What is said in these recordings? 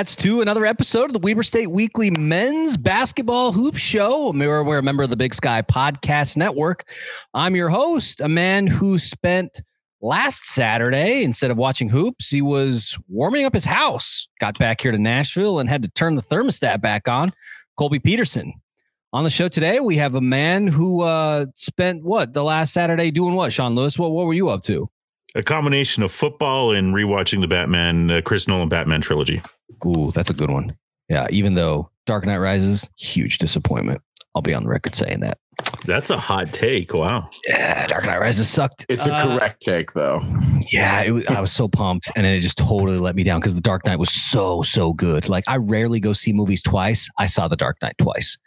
Wildcats, to another episode of the Weber State Weekly Men's Basketball Hoop Show. We're, we're a member of the Big Sky Podcast Network. I'm your host, a man who spent last Saturday, instead of watching hoops, he was warming up his house. Got back here to Nashville and had to turn the thermostat back on. Colby Peterson. On the show today, we have a man who uh, spent what the last Saturday doing what? Sean Lewis, what what were you up to? A combination of football and rewatching the Batman, uh, Chris Nolan Batman trilogy. Ooh, that's a good one. Yeah, even though Dark Knight Rises, huge disappointment. I'll be on the record saying that. That's a hot take. Wow. Yeah, Dark Knight Rises sucked. It's a uh, correct take, though. Yeah, it was, I was so pumped, and then it just totally let me down because The Dark Knight was so so good. Like I rarely go see movies twice. I saw The Dark Knight twice.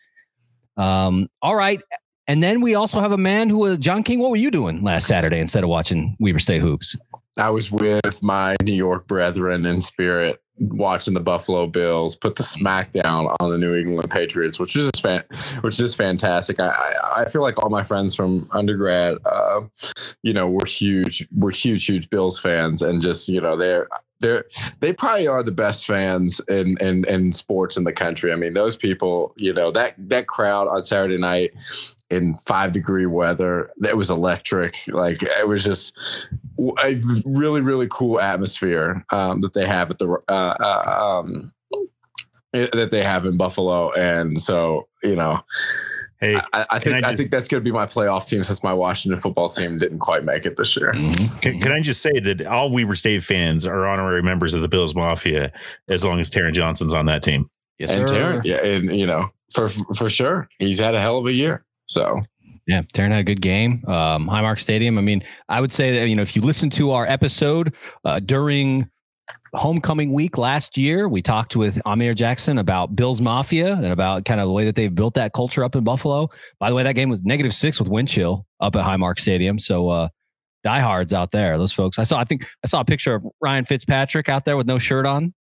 Um, all right. And then we also have a man who was John King. What were you doing last Saturday instead of watching Weber State hoops? I was with my New York brethren in spirit, watching the Buffalo Bills put the smackdown on the New England Patriots, which is fan, which is fantastic. I, I, I feel like all my friends from undergrad, uh, you know, were huge, were huge, huge Bills fans, and just you know, they're they're they probably are the best fans in, in in sports in the country. I mean, those people, you know, that that crowd on Saturday night in five degree weather, that was electric. Like it was just a really really cool atmosphere um, that they have at the uh, uh, um, that they have in Buffalo, and so you know. Hey, I, I think I, just, I, think that's going to be my playoff team since my Washington football team didn't quite make it this year. Mm-hmm. Can, can, I just say that all Weber State fans are honorary members of the Bills Mafia as long as Taron Johnson's on that team. Yes, and Taron, yeah, and you know, for for sure, he's had a hell of a year. So yeah, Taron had a good game. Um, Highmark Stadium. I mean, I would say that you know if you listen to our episode uh, during homecoming week last year, we talked with Amir Jackson about Bills Mafia and about kind of the way that they've built that culture up in Buffalo. By the way, that game was negative six with wind chill up at Highmark Stadium. So uh, diehards out there, those folks. I saw. I think I saw a picture of Ryan Fitzpatrick out there with no shirt on.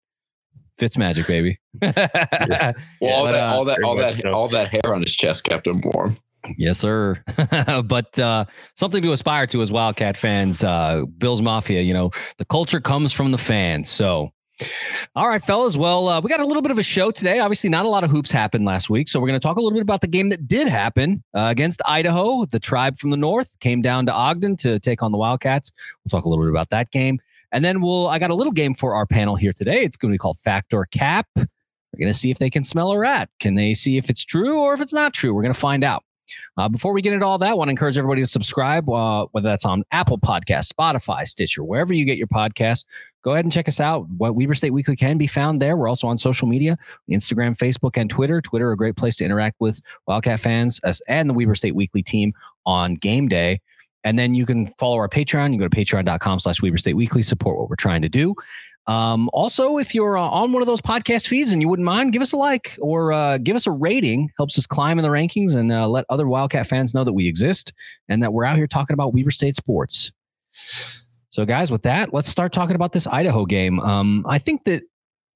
Fitz magic, baby. yeah. Well, all, but, that, uh, all that, all that, so. all that hair on his chest kept him warm. Yes, sir. but uh, something to aspire to as Wildcat fans. Uh, Bills Mafia, you know, the culture comes from the fans. So, all right, fellas. Well, uh, we got a little bit of a show today. Obviously, not a lot of hoops happened last week. So, we're going to talk a little bit about the game that did happen uh, against Idaho. The tribe from the north came down to Ogden to take on the Wildcats. We'll talk a little bit about that game. And then we'll, I got a little game for our panel here today. It's going to be called Fact or Cap. We're going to see if they can smell a rat. Can they see if it's true or if it's not true? We're going to find out. Uh, before we get into all that, I want to encourage everybody to subscribe, uh, whether that's on Apple Podcast, Spotify, Stitcher, wherever you get your podcast. Go ahead and check us out. What Weber State Weekly can be found there. We're also on social media, Instagram, Facebook, and Twitter. Twitter, a great place to interact with Wildcat fans and the Weber State Weekly team on game day. And then you can follow our Patreon. You go to patreon.com slash Weber State Weekly, support what we're trying to do. Um, also, if you're uh, on one of those podcast feeds and you wouldn't mind, give us a like or uh, give us a rating. Helps us climb in the rankings and uh, let other Wildcat fans know that we exist and that we're out here talking about Weber State sports. So, guys, with that, let's start talking about this Idaho game. Um, I think that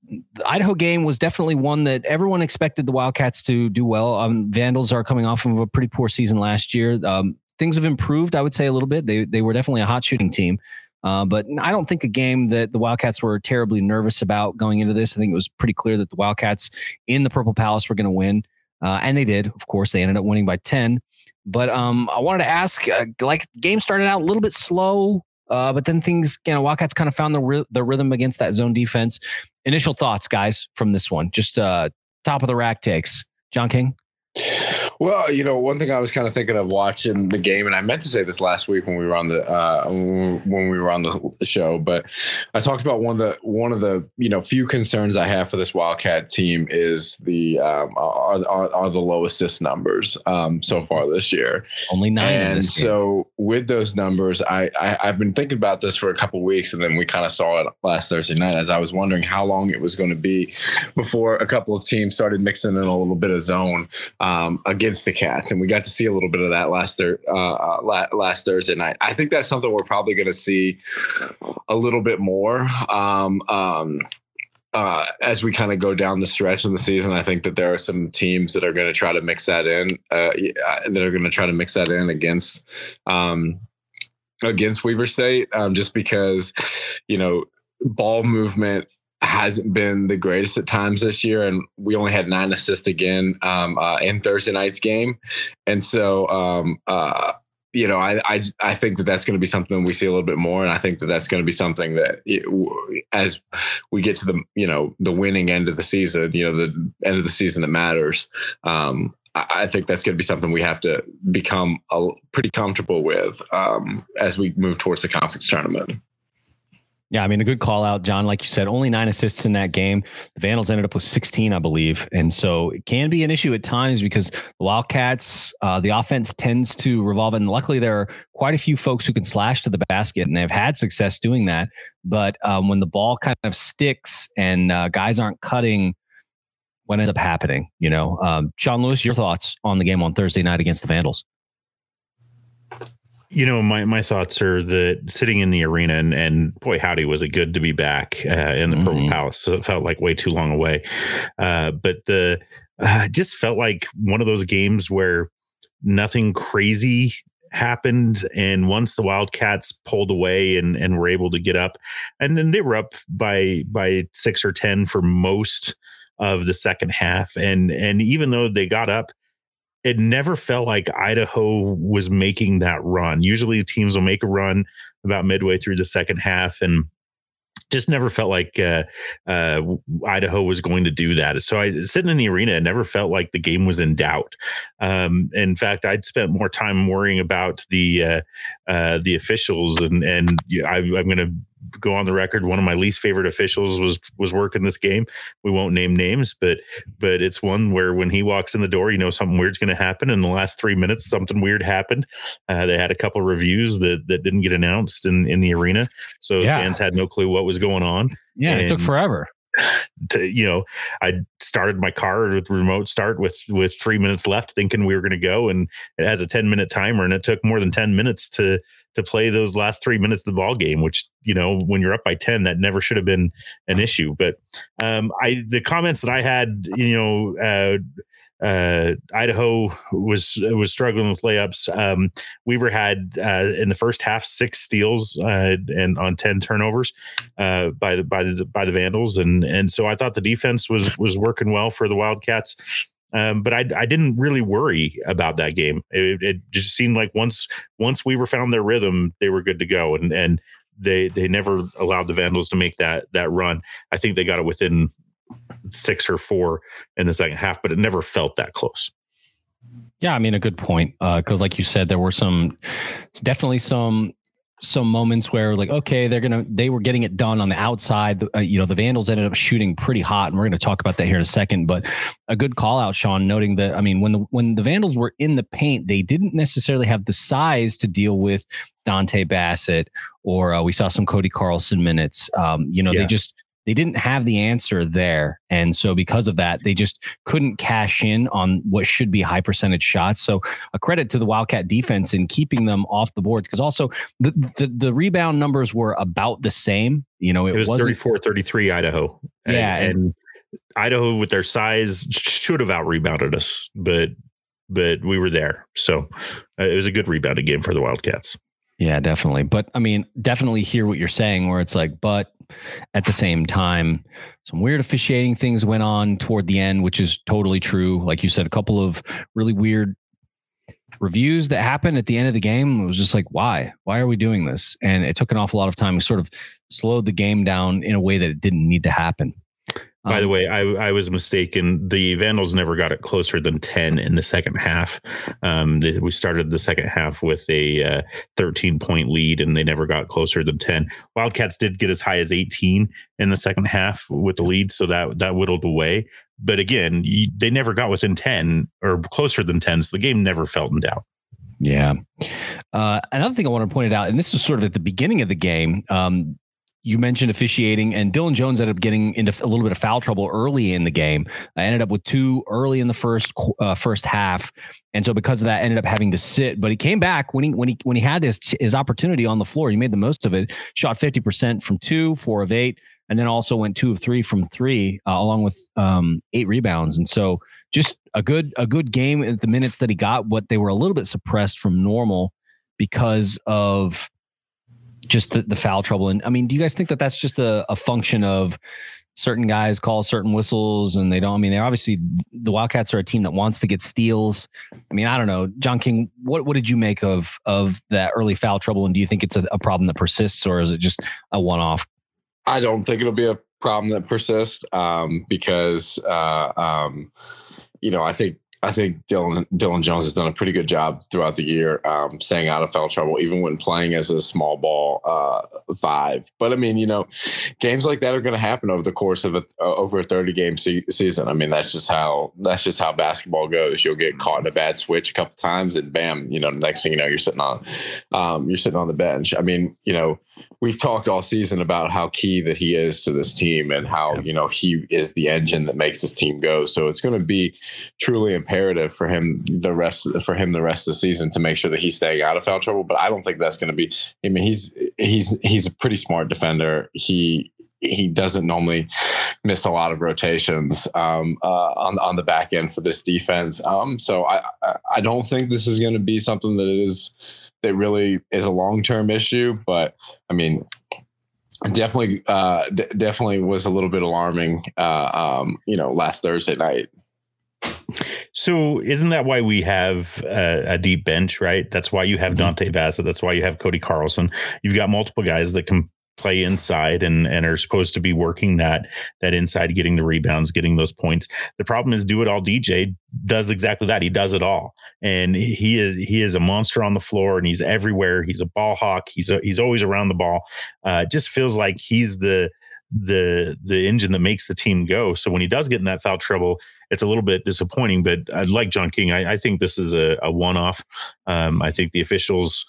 the Idaho game was definitely one that everyone expected the Wildcats to do well. Um, Vandals are coming off of a pretty poor season last year. Um, things have improved, I would say, a little bit. They they were definitely a hot shooting team. Uh, but I don't think a game that the Wildcats were terribly nervous about going into this. I think it was pretty clear that the Wildcats in the Purple Palace were going to win. Uh, and they did. Of course, they ended up winning by 10. But um, I wanted to ask uh, like, game started out a little bit slow, uh, but then things, you know, Wildcats kind of found the, the rhythm against that zone defense. Initial thoughts, guys, from this one. Just uh, top of the rack takes. John King? Well, you know, one thing I was kind of thinking of watching the game, and I meant to say this last week when we were on the uh, when we were on the show, but I talked about one of the one of the you know few concerns I have for this Wildcat team is the um, are, are, are the low assist numbers um, so far this year. Only nine. And so with those numbers, I, I have been thinking about this for a couple weeks, and then we kind of saw it last Thursday night as I was wondering how long it was going to be before a couple of teams started mixing in a little bit of zone um, again against the Cats, and we got to see a little bit of that last uh, uh last Thursday night. I think that's something we're probably going to see a little bit more. Um, um, uh, as we kind of go down the stretch in the season, I think that there are some teams that are going to try to mix that in, uh, that are going to try to mix that in against um, against Weber State, um, just because you know ball movement hasn't been the greatest at times this year, and we only had nine assists again um, uh, in Thursday night's game, and so um, uh, you know, I, I I think that that's going to be something we see a little bit more, and I think that that's going to be something that it, as we get to the you know the winning end of the season, you know, the end of the season that matters. Um, I think that's going to be something we have to become pretty comfortable with um, as we move towards the conference tournament. Yeah, I mean, a good call out, John. Like you said, only nine assists in that game. The Vandals ended up with 16, I believe. And so it can be an issue at times because the Wildcats, uh, the offense tends to revolve. And luckily, there are quite a few folks who can slash to the basket and they've had success doing that. But um, when the ball kind of sticks and uh, guys aren't cutting, what ends up happening? You know, um, Sean Lewis, your thoughts on the game on Thursday night against the Vandals? You know, my, my thoughts are that sitting in the arena and, and boy, howdy, was it good to be back uh, in the mm-hmm. Purple Palace. So it felt like way too long away. Uh, but the uh, just felt like one of those games where nothing crazy happened. And once the Wildcats pulled away and, and were able to get up, and then they were up by by six or ten for most of the second half. And and even though they got up, it never felt like Idaho was making that run. Usually teams will make a run about midway through the second half and just never felt like uh, uh, Idaho was going to do that. So I sitting in the arena, it never felt like the game was in doubt. Um, in fact, I'd spent more time worrying about the uh, uh the officials, and and I, I'm going to go on the record one of my least favorite officials was was working this game. We won't name names but but it's one where when he walks in the door you know something weird's going to happen. In the last three minutes something weird happened. Uh, they had a couple of reviews that that didn't get announced in in the arena. So yeah. fans had no clue what was going on. Yeah and, it took forever. to, you know, I started my car with remote start with with three minutes left, thinking we were going to go, and it has a ten minute timer, and it took more than ten minutes to to play those last three minutes of the ball game, which you know when you're up by ten, that never should have been an issue. But um, I the comments that I had, you know. Uh, uh, Idaho was was struggling with layups. Um, Weber had uh, in the first half six steals uh, and on ten turnovers uh, by the by the by the Vandals, and and so I thought the defense was was working well for the Wildcats. Um, but I, I didn't really worry about that game. It, it just seemed like once once we were found their rhythm, they were good to go, and and they they never allowed the Vandals to make that that run. I think they got it within six or four in the second half, but it never felt that close. Yeah, I mean a good point because, uh, like you said, there were some definitely some some moments where like okay they're gonna they were getting it done on the outside uh, you know the vandals ended up shooting pretty hot and we're gonna talk about that here in a second but a good call out sean noting that i mean when the when the vandals were in the paint they didn't necessarily have the size to deal with dontay bassett or uh, we saw some cody carlson minutes um, you know yeah. they just they didn't have the answer there. And so because of that, they just couldn't cash in on what should be high percentage shots. So a credit to the Wildcat defense in keeping them off the boards because also the, the, the rebound numbers were about the same. You know, it, it was 34 33 Idaho. Yeah. And, and Idaho with their size should have out rebounded us, but but we were there. So uh, it was a good rebounding game for the Wildcats. Yeah, definitely. But I mean, definitely hear what you're saying where it's like, but at the same time, some weird officiating things went on toward the end, which is totally true. Like you said, a couple of really weird reviews that happened at the end of the game. It was just like, why? Why are we doing this? And it took an awful lot of time. We sort of slowed the game down in a way that it didn't need to happen. By the um, way, I, I was mistaken. The Vandals never got it closer than 10 in the second half. Um, they, we started the second half with a uh, 13 point lead, and they never got closer than 10. Wildcats did get as high as 18 in the second half with the lead, so that, that whittled away. But again, you, they never got within 10 or closer than 10, so the game never felt in doubt. Yeah. Uh, another thing I want to point out, and this was sort of at the beginning of the game. Um, you mentioned officiating, and Dillon Jones ended up getting into a little bit of foul trouble early in the game. I ended up with two early in the first uh, first half, and so because of that, ended up having to sit. But he came back when he when he when he had his his opportunity on the floor. He made the most of it. Shot fifty percent from two, four of eight, and then also went two of three from three, uh, along with um, eight rebounds. And so just a good a good game at the minutes that he got. What they were a little bit suppressed from normal because of just the, the foul trouble. And I mean, do you guys think that that's just a, a function of certain guys call certain whistles and they don't. I mean, they're obviously the Wildcats are a team that wants to get steals. I mean, I don't know, John King. What what did you make of of that early foul trouble? And do you think it's a, a problem that persists, or is it just a one off? I don't think it'll be a problem that persists um, because uh, um, you know I think I think Dylan Dillon Jones has done a pretty good job throughout the year, um, staying out of foul trouble, even when playing as a small ball uh, five. But I mean, you know, games like that are going to happen over the course of a uh, over a thirty game se- season. I mean, that's just how that's just how basketball goes. You'll get caught in a bad switch a couple times, and bam, you know, next thing you know, you're sitting on um, you're sitting on the bench. I mean, you know, we've talked all season about how key that he is to this team and how you know he is the engine that makes this team go. So it's going to be truly imperative for him the rest for him the rest of the season to make sure that he's staying out of foul trouble. But I don't think that's going to be. I mean, he's he's he's a pretty smart defender. He he doesn't normally miss a lot of rotations um, uh, on on the back end for this defense. Um, so I I don't think this is going to be something that is that really is a long term issue. But I mean, definitely, uh, d- definitely was a little bit alarming. Uh, um, you know, last Thursday night. So isn't that why we have a, a, deep bench, right? That's why you have mm-hmm. Dontay Bassett. That's why you have Cody Carlson. You've got multiple guys that can play inside and and are supposed to be working that that inside getting the rebounds getting those points. The problem is do it all dj does exactly that. He does it all. And he is he is a monster on the floor and he's everywhere. He's a ball hawk. He's a, he's always around the ball. Uh just feels like he's the the the engine that makes the team go. So when he does get in that foul trouble it's a little bit disappointing but i like john king i, I think this is a, a one-off. Um i think the officials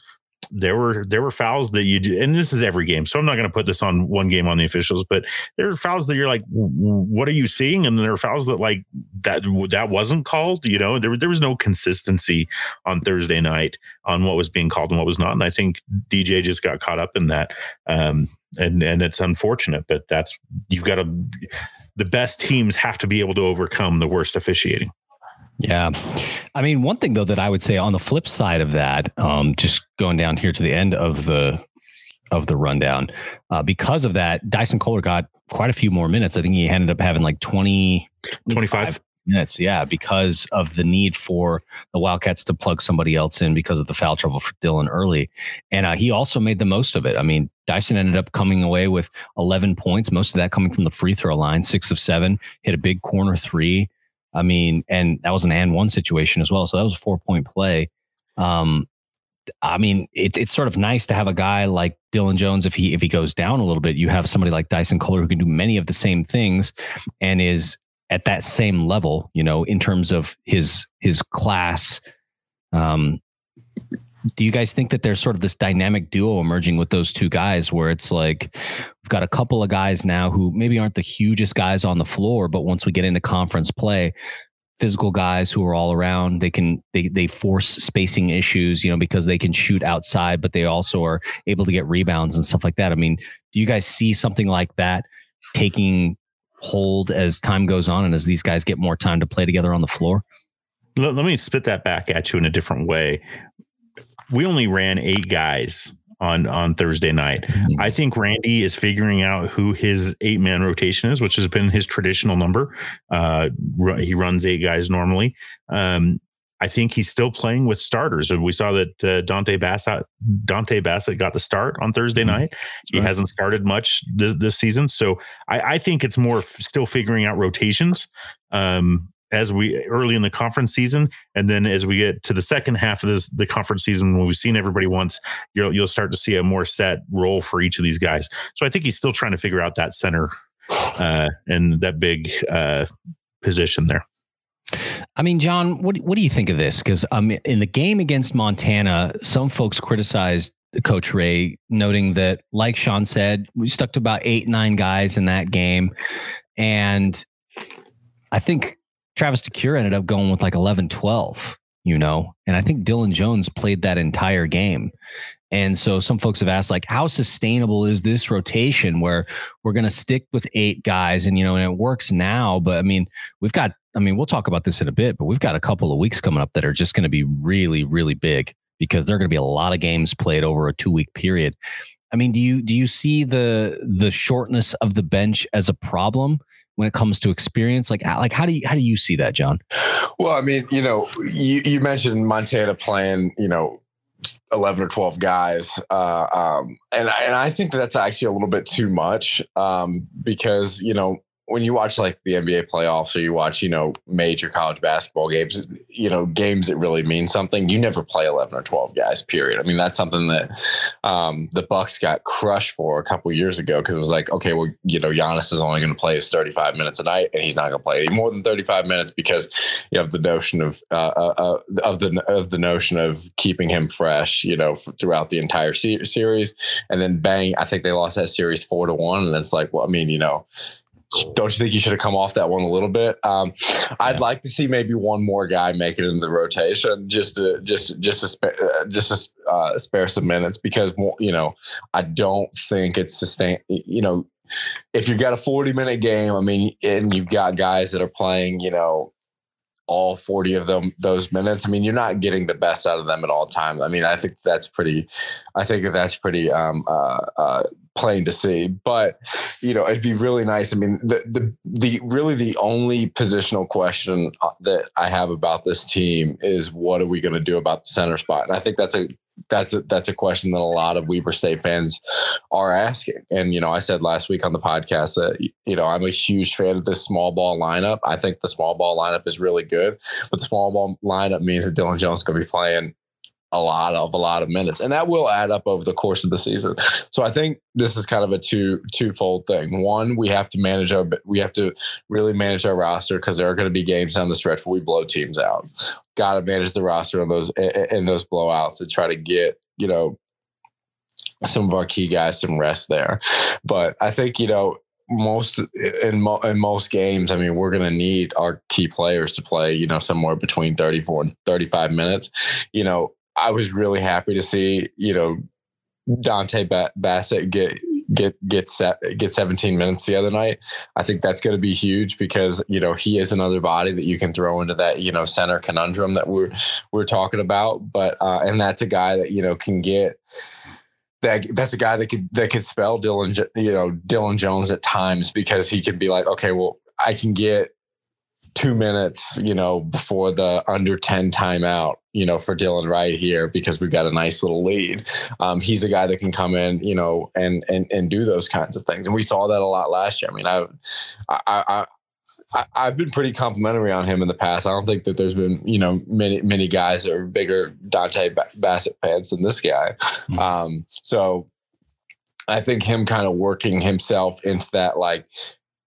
there were there were fouls that you and this is every game so i'm not going to put this on one game on the officials but there are fouls that you're like what are you seeing? And then there are fouls that like that that wasn't called you know? There, there was no consistency on thursday night on what was being called and what was not and i think dj just got caught up in that um and and it's unfortunate but that's you've got to the best teams have to be able to overcome the worst officiating yeah. I mean, one thing though that I would say on the flip side of that, um, just going down here to the end of the of the rundown, uh, because of that, Dyson Koehler got quite a few more minutes. I think he ended up having like 20, 25 minutes. Yeah, because of the need for the Wildcats to plug somebody else in because of the foul trouble for Dillon early. And uh, he also made the most of it. I mean, Dyson ended up coming away with 11 points, most of that coming from the free throw line, six of seven, hit a big corner three. I mean, and that was an and one situation as well. So that was a four point play. Um, I mean, it's it's sort of nice to have a guy like Dillon Jones. If he if he goes down a little bit, you have somebody like Dyson Koehler who can do many of the same things and is at that same level. You know, in terms of his his class. Um, do you guys think that there's sort of this dynamic duo emerging with those two guys where it's like we've got a couple of guys now who maybe aren't the hugest guys on the floor, but once we get into conference play, physical guys who are all around, they can they they force spacing issues, you know, because they can shoot outside, but they also are able to get rebounds and stuff like that. I mean, do you guys see something like that taking hold as time goes on and as these guys get more time to play together on the floor? Let, me spit that back at you in a different way we only ran eight guys on on Thursday night. Mm-hmm. I think Randy is figuring out who his eight man rotation is, which has been his traditional number. Uh, he runs eight guys normally. Um, I think he's still playing with starters, and we saw that uh, Dontay Bassett Dontay Bassett got the start on Thursday mm-hmm. night. He right. hasn't started much this this season, so I, I think it's more f- still figuring out rotations. Um, as we early in the conference season, and then as we get to the second half of this the conference season, when we've seen everybody once, you'll you'll start to see a more set role for each of these guys. So I think he's still trying to figure out that center uh, and that big uh, position there. I mean, John, what what do you think of this? Because um, in the game against Montana, some folks criticized Coach Rahe, noting that, like Sean said, we stuck to about eight nine guys in that game, and I think Travis DeCuire ended up going with like 11, 12, you know, and I think Dillon Jones played that entire game. And so some folks have asked, like, how sustainable is this rotation where we're going to stick with eight guys and, you know, and it works now. But I mean, we've got, I mean, we'll talk about this in a bit, but we've got a couple of weeks coming up that are just going to be really, really big because there are going to be a lot of games played over a two week period. I mean, do you do you see the the shortness of the bench as a problem when it comes to experience? Like like how do you how do you see that, John? Well, I mean, you know, you, you mentioned Montana playing, you know, 11 or 12 guys. Uh, um, and, and I think that's actually a little bit too much um, because, you know, when you watch like the NBA playoffs or you watch, you know, major college basketball games, you know, games that really mean something, you never play 11 or 12 guys, period. I mean, that's something that um, the Bucks got crushed for a couple years ago because it was like, okay, well, you know, Giannis is only going to play his 35 minutes a night and he's not going to play any more than 35 minutes because you have the notion of, uh, uh, uh of the, of the notion of keeping him fresh, you know, throughout the entire se- series. And then bang, I think they lost that series four to one. And it's like, well, I mean, you know, don't you think you should have come off that one a little bit? Um, I'd yeah. like to see maybe one more guy make it into the rotation just to just just to spare uh, just to uh, spare some minutes because you know I don't think it's sustain. You know, if you've got a forty minute game, I mean, and you've got guys that are playing, you know, all 40 of them those minutes i mean you're not getting the best out of them at all times i mean i think that's pretty i think that's pretty um, uh, uh, plain to see but you know it'd be really nice i mean the the the really the only positional question uh, that i have about this team is what are we going to do about the center spot and i think that's a that's a, that's a question that a lot of Weber State fans are asking. And you know, I said last week on the podcast that you know I'm a huge fan of this small ball lineup. I think the small ball lineup is really good, but the small ball lineup means that Dillon Jones is going to be playing a lot of a lot of minutes, and that will add up over the course of the season. So I think this is kind of a two twofold thing. One, we have to manage our we have to really manage our roster because there are going to be games down the stretch where we blow teams out. Got to manage the roster in those in those blowouts to try to get you know some of our key guys some rest there. But I think you know most in, mo- in most games, I mean, we're going to need our key players to play, you know, somewhere between 34 and 35 minutes. You know, I was really happy to see, you know, Dontay Bassett get get get set get 17 minutes the other night. I think that's going to be huge because you know he is another body that you can throw into that you know center conundrum that we're we're talking about. But uh, and that's a guy that you know can get that that's a guy that could that could spell Dillon you know Dillon Jones at times because he could be like okay well I can get two minutes, you know, before the under 10 timeout, you know, for Dillon right here because we've got a nice little lead. Um, he's a guy that can come in, you know, and and and do those kinds of things. And we saw that a lot last year. I mean, I I, I I've been pretty complimentary on him in the past. I don't think that there's been, you know, many many guys that are bigger Dontay Bassett fans than this guy. Mm-hmm. Um, so I think him kind of working himself into that like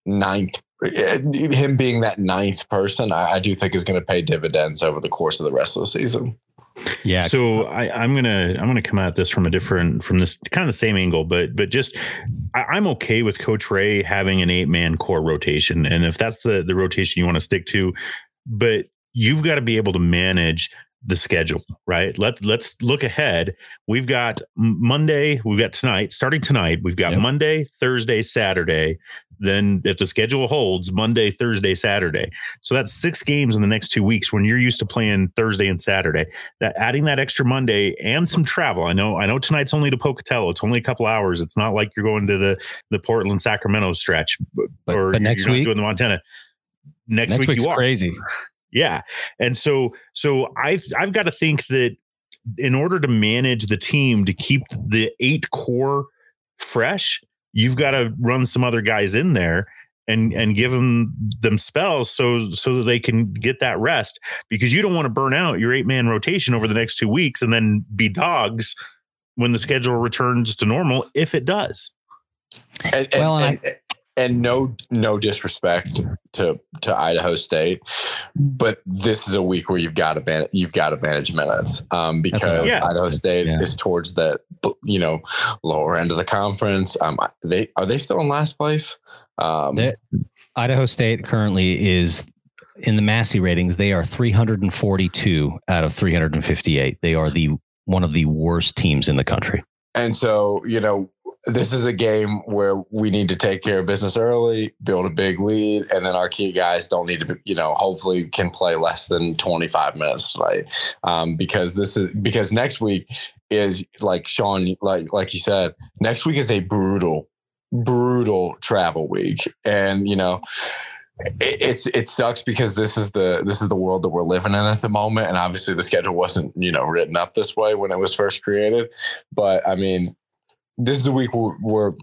ninth him being that ninth person, I, I do think is going to pay dividends over the course of the rest of the season. Yeah. So I, am gonna I'm gonna come at this from a different from this kind of the same angle, but but just I, am okay with Coach Rahe having an eight man core rotation, and if that's the the rotation you want to stick to, but you've got to be able to manage the schedule, right? Let let's look ahead. We've got Monday, we've got tonight, starting tonight, we've got yep. Monday, Thursday, Saturday. Then if the schedule holds, Monday, Thursday, Saturday. So that's six games in the next two weeks when you're used to playing Thursday and Saturday. That adding that extra Monday and some travel. I know, I know tonight's only to Pocatello. It's only a couple hours. It's not like you're going to the the Portland Sacramento stretch but, or but next week doing the Montana. Next, next week you are crazy. Yeah. And so so I've I've got to think that in order to manage the team to keep the eight core fresh, you've got to run some other guys in there and mm-hmm. and give them them spells so so that they can get that rest because you don't want to burn out your eight man rotation over the next two weeks and then be dogs when the schedule returns to normal if it does. And, and, well, and, and no no disrespect to to Idaho State, but this is a week where you've got to man, you've got to manage minutes um, because yeah. Idaho State yeah. is towards that you know lower end of the conference. Um, they are they still in last place? Um, Idaho State currently is in the Massey ratings. They are 342 out of 358. They are the one of the worst teams in the country. And so, you know, this is a game where we need to take care of business early, build a big lead, and then our key guys don't need to, you know, hopefully can play less than 25 minutes, right? Um, because this is because next week is like Sean, like like you said, next week is a brutal, brutal travel week, and you know. It, it's it sucks because this is the this is the world that we're living in at the moment, and obviously the schedule wasn't you know written up this way when it was first created. But I mean, this is a week where, where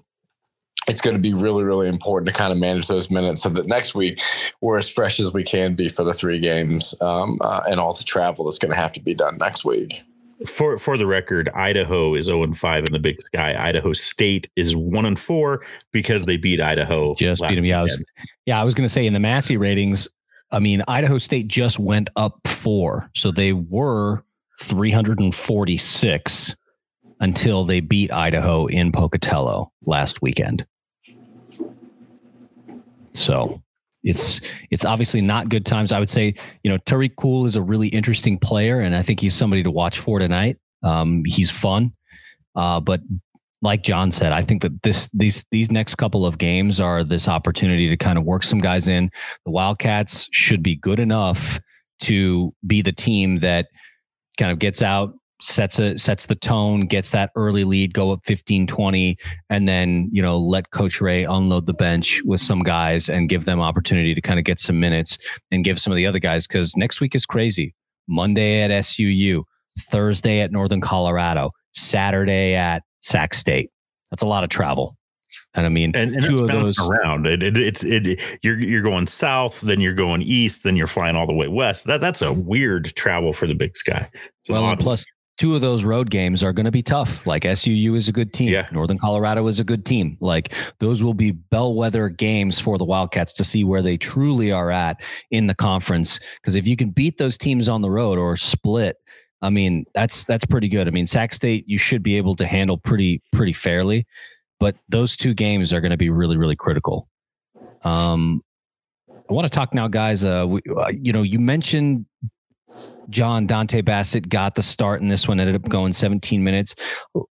it's going to be really, really important to kind of manage those minutes so that next week we're as fresh as we can be for the three games um, uh, and all the travel that's going to have to be done next week for for the record, Idaho is 0 and 5 in the Big Sky. Idaho State is 1 and 4 because they beat Idaho. Just beat them. Yeah, I was, yeah, I was going to say in the Massey ratings, I mean, Idaho State just went up four, so they were 346 until they beat Idaho in Pocatello last weekend. So it's it's obviously not good times. I would say, you know, Tarik Cool is a really interesting player, and I think he's somebody to watch for tonight. Um, he's fun, uh, but like John said, I think that this these these next couple of games are this opportunity to kind of work some guys in. The Wildcats should be good enough to be the team that kind of gets out sets a sets the tone, gets that early lead, go up 15, 20, and then, you know, let Coach Rahe unload the bench with some guys and give them opportunity to kind of get some minutes and give some of the other guys because next week is crazy. Monday at SUU, Thursday at Northern Colorado, Saturday at Sac State. That's a lot of travel. And I mean, and, and two of those around it, it, it's it, you're you're going south, then you're going east, then you're flying all the way west. That that's a weird travel for the Big Sky. It's well, plus two of those road games are going to be tough. Like SUU is a good team. Yeah. Northern Colorado is a good team. Like those will be bellwether games for the Wildcats to see where they truly are at in the conference. Because if you can beat those teams on the road or split, I mean that's that's pretty good. I mean Sac State you should be able to handle pretty pretty fairly, but those two games are going to be really really critical. Um, I want to talk now, guys. Uh, we, uh, you know, you mentioned John Dontay Bassett got the start in this one, ended up going 17 minutes.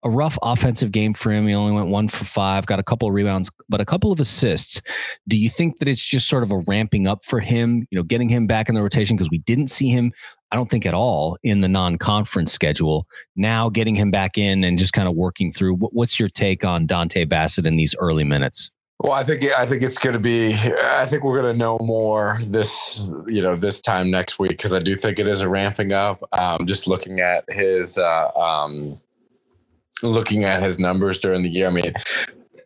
A rough offensive game for him. He only went one for five, got a couple of rebounds, but a couple of assists. Do you think that it's just sort of a ramping up for him, you know, getting him back in the rotation? Because we didn't see him, I don't think at all, in the non conference schedule. Now getting him back in and just kind of working through. What's your take on Dontay Bassett in these early minutes? Well, I think I think it's going to be. I think we're going to know more this you know this time next week because I do think it is a ramping up. Um, just looking at his uh, um, looking at his numbers during the year. I mean,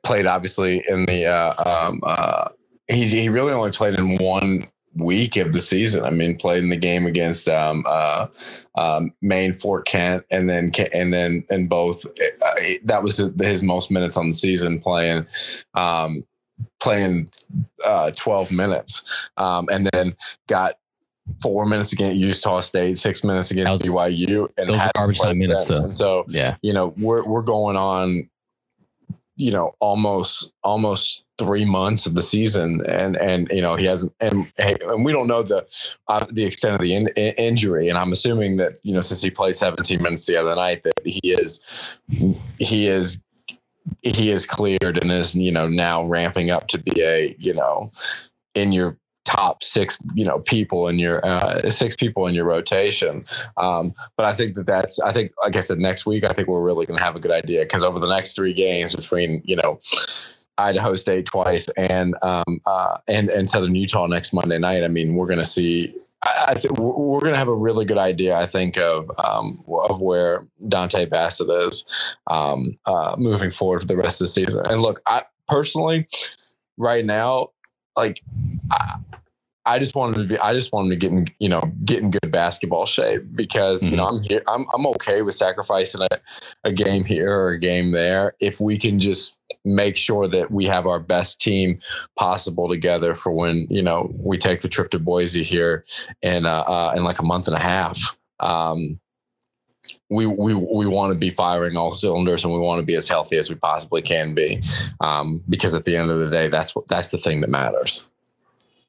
played obviously in the. Uh, um, uh, he he really only played in one week of the season. I mean, played in the game against um, uh, um, Maine, Fort Kent, and then and then and both. Uh, that was his most minutes on the season playing. Um, playing uh, 12 minutes um, and then got four minutes against Utah State, six minutes against was, BYU, and those garbage time minutes. And so, yeah, you know, we're we're going on, you know, almost almost three months of the season, and and you know he hasn't, and and we don't know the uh, the extent of the in, in, injury, and I'm assuming that you know since he played 17 minutes the other night that he is he is he is cleared and is you know now ramping up to be a you know in your top six you know people in your uh, six people in your rotation. Um, but i think that that's i think like i said next week i think we're really going to have a good idea because over the next three games between you know Idaho State twice and um, uh, and and Southern Utah next Monday night. I mean, we're going to see. I, I think we're going to have a really good idea. I think of um, of where Dontay Bassett is um, uh, moving forward for the rest of the season. And look, I personally, right now, like. I, I just wanted to be I just wanted to get in, you know, get in good basketball shape because, mm-hmm. you know, mm-hmm. I'm here I'm I'm okay with sacrificing a, a game here or a game there if we can just make sure that we have our best team possible together for when, you know, we take the trip to Boise here in uh, uh in like a month and a half. Um we we we want to be firing all cylinders and we want to be as healthy as we possibly can be um, because at the end of the day that's what that's the thing that matters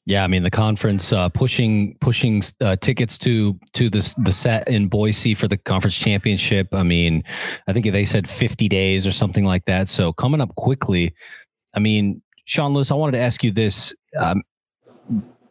yeah, I mean the conference uh, pushing pushing uh, tickets to to the the set in Boise for the conference championship. I mean, I think they said 50 days or something like that. So coming up quickly. I mean, Sean Lewis, I wanted to ask you this. Um,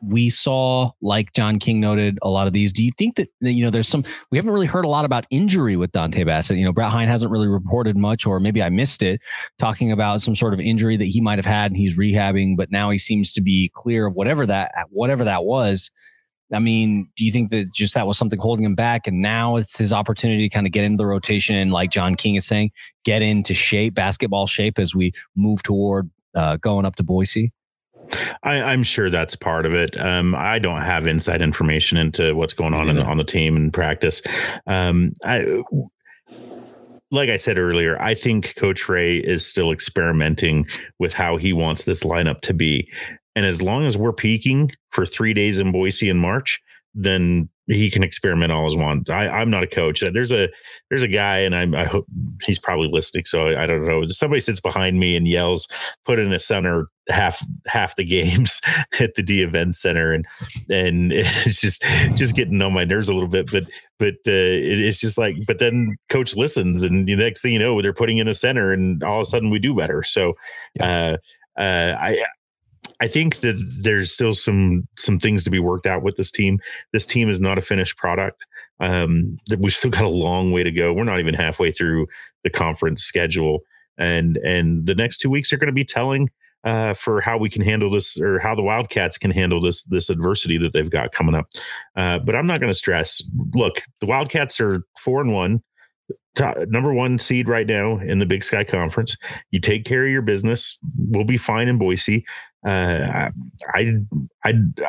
we saw, like John King noted, a lot of these. Do you think that, you know, there's some, we haven't really heard a lot about injury with Dontay Bassett. You know, Brett Hein hasn't really reported much, or maybe I missed it, talking about some sort of injury that he might have had and he's rehabbing, but now he seems to be clear of whatever that, whatever that was. I mean, do you think that just that was something holding him back? And now it's his opportunity to kind of get into the rotation, like John King is saying, get into shape, basketball shape as we move toward uh, going up to Boise? I, am sure that's part of it. Um, I don't have inside information into what's going on the, on the team and practice. Um, I, like I said earlier, I think Coach Rahe is still experimenting with how he wants this lineup to be. And as long as we're peaking for three days in Boise in March, then he can experiment all his want. I, am not a coach. There's a there's a guy, and I'm, I hope he's probably listening. So I, I, don't know. Somebody sits behind me and yells, "Put in a center half half the games at the Dee Event Center," and and it's just just getting on my nerves a little bit. But but uh, it, it's just like, but then coach listens, and the next thing you know, they're putting in a center, and all of a sudden we do better. So. Yeah. Uh, uh, I I think that there's still some some things to be worked out with this team. This team is not a finished product. Um, we've still got a long way to go. We're not even halfway through the conference schedule, and and the next two weeks are going to be telling uh, for how we can handle this, or how the Wildcats can handle this this adversity that they've got coming up. Uh, but I'm not going to stress. Look, the Wildcats are four and one. Number one seed right now in the Big Sky Conference. You take care of your business, we'll be fine in Boise uh, I, I, uh,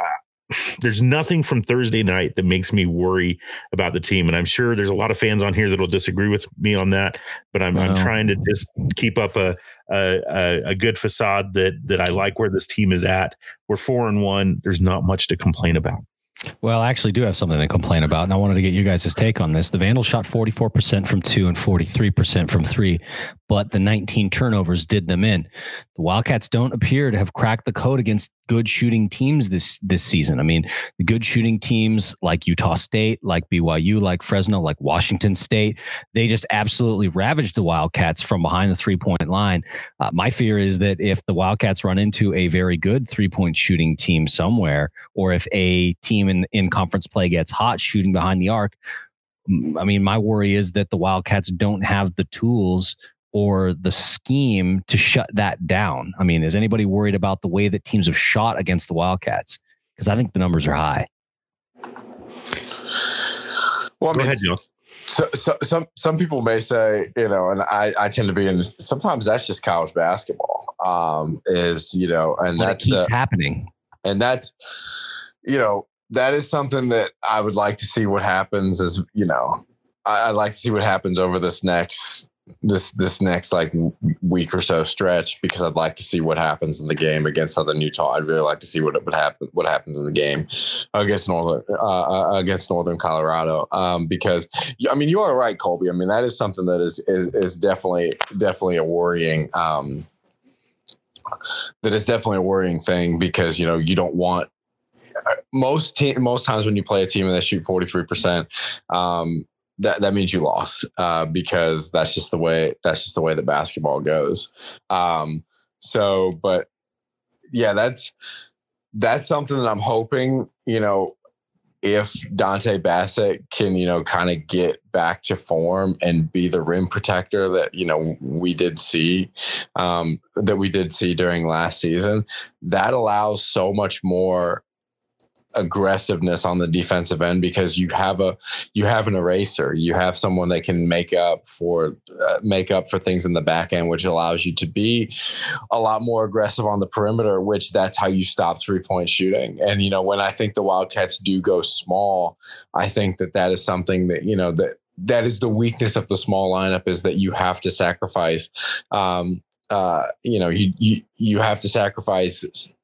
there's nothing from Thursday night that makes me worry about the team, and I'm sure there's a lot of fans on here that'll disagree with me on that. But I'm, wow. I'm trying to just keep up a, a a good facade that that I like where this team is at. We're four and one. There's not much to complain about. Well, I actually do have something to complain about, and I wanted to get you guys' take on this. The Vandals shot 44% from two and 43% from three, but the 19 turnovers did them in. The Wildcats don't appear to have cracked the code against good shooting teams this this season. I mean, the good shooting teams like Utah State, like BYU, like Fresno, like Washington State, they just absolutely ravaged the Wildcats from behind the three point line. Uh, my fear is that if the Wildcats run into a very good three point shooting team somewhere, or if a team in in conference play gets hot shooting behind the arc, I mean, my worry is that the Wildcats don't have the tools or the scheme to shut that down? I mean, is anybody worried about the way that teams have shot against the Wildcats? Because I think the numbers are high. Well, I mean, Go ahead, Joe. So, so, some some people may say, you know, and I, I tend to be in this. Sometimes that's just college basketball. Um, is you know, and that keeps the, happening. And that's, you know, that is something that I would like to see what happens. Is you know, I, I'd like to see what happens over this next this this next like week or so stretch because I'd like to see what happens in the game against Southern Utah. I'd really like to see what would happen what happens in the game against Northern uh, uh, against Northern Colorado um, because I mean you are right, Colby. I mean that is something that is is is definitely definitely a worrying. Um, that is definitely a worrying thing because you know you don't want uh, most team most times when you play a team and they shoot 43% um, that that means you lost uh, because that's just the way that's just the way that basketball goes. Um, so, but yeah, that's that's something that I'm hoping you know if Dontay Bassett can you know kind of get back to form and be the rim protector that you know we did see um, that we did see during last season, that allows so much more aggressiveness on the defensive end because you have a you have an eraser. You have someone that can make up for uh, make up for things in the back end which allows you to be a lot more aggressive on the perimeter which that's how you stop three point shooting. And you know when i think the wildcats do go small i think that that is something that you know that that is the weakness of the small lineup is that you have to sacrifice um uh you know you you you have to sacrifice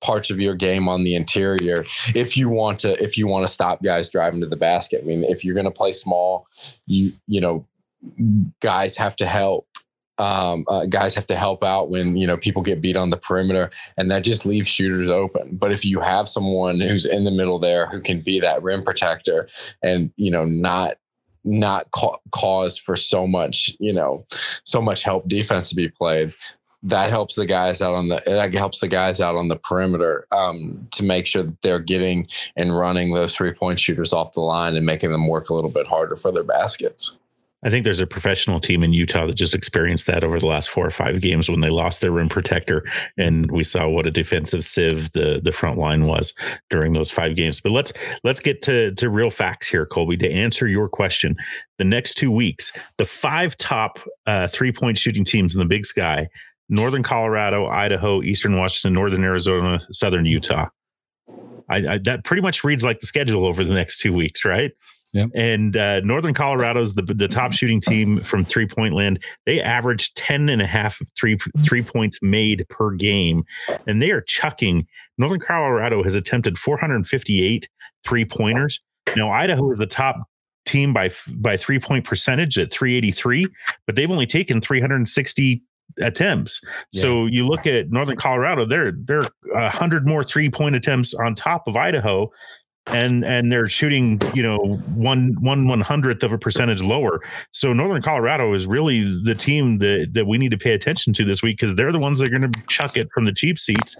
parts of your game on the interior if you want to if you want to stop guys driving to the basket. I mean, if you're going to play small, you you know guys have to help. Um, uh, guys have to help out when you know people get beat on the perimeter, and that just leaves shooters open. But if you have someone who's in the middle there who can be that rim protector, and you know not not ca- cause for so much you know so much help defense to be played that helps the guys out on the that helps the guys out on the perimeter um, to make sure that they're getting and running those three point shooters off the line and making them work a little bit harder for their baskets. I think there's a professional team in Utah that just experienced that over the last four or five games when they lost their rim protector, and we saw what a defensive sieve the the front line was during those five games. But let's let's get to to real facts here, Colby. To answer your question, the next two weeks, the five top uh, three point shooting teams in the Big Sky: Northern Colorado, Idaho, Eastern Washington, Northern Arizona, Southern Utah. I, I, that pretty much reads like the schedule over the next two weeks, right? Yep. And uh, Northern Colorado is the, the top shooting team from three point land. They average 10 and a half three, three points made per game. And they are chucking. Northern Colorado has attempted 458 three pointers. Now, Idaho is the top team by by three point percentage at 383, but they've only taken 360 attempts. Yeah. So you look at Northern Colorado, they're they're a hundred more three point attempts on top of Idaho, and and they're shooting you know one one one hundredth of a percentage lower. So Northern Colorado is really the team that that we need to pay attention to this week because they're the ones that are going to chuck it from the cheap seats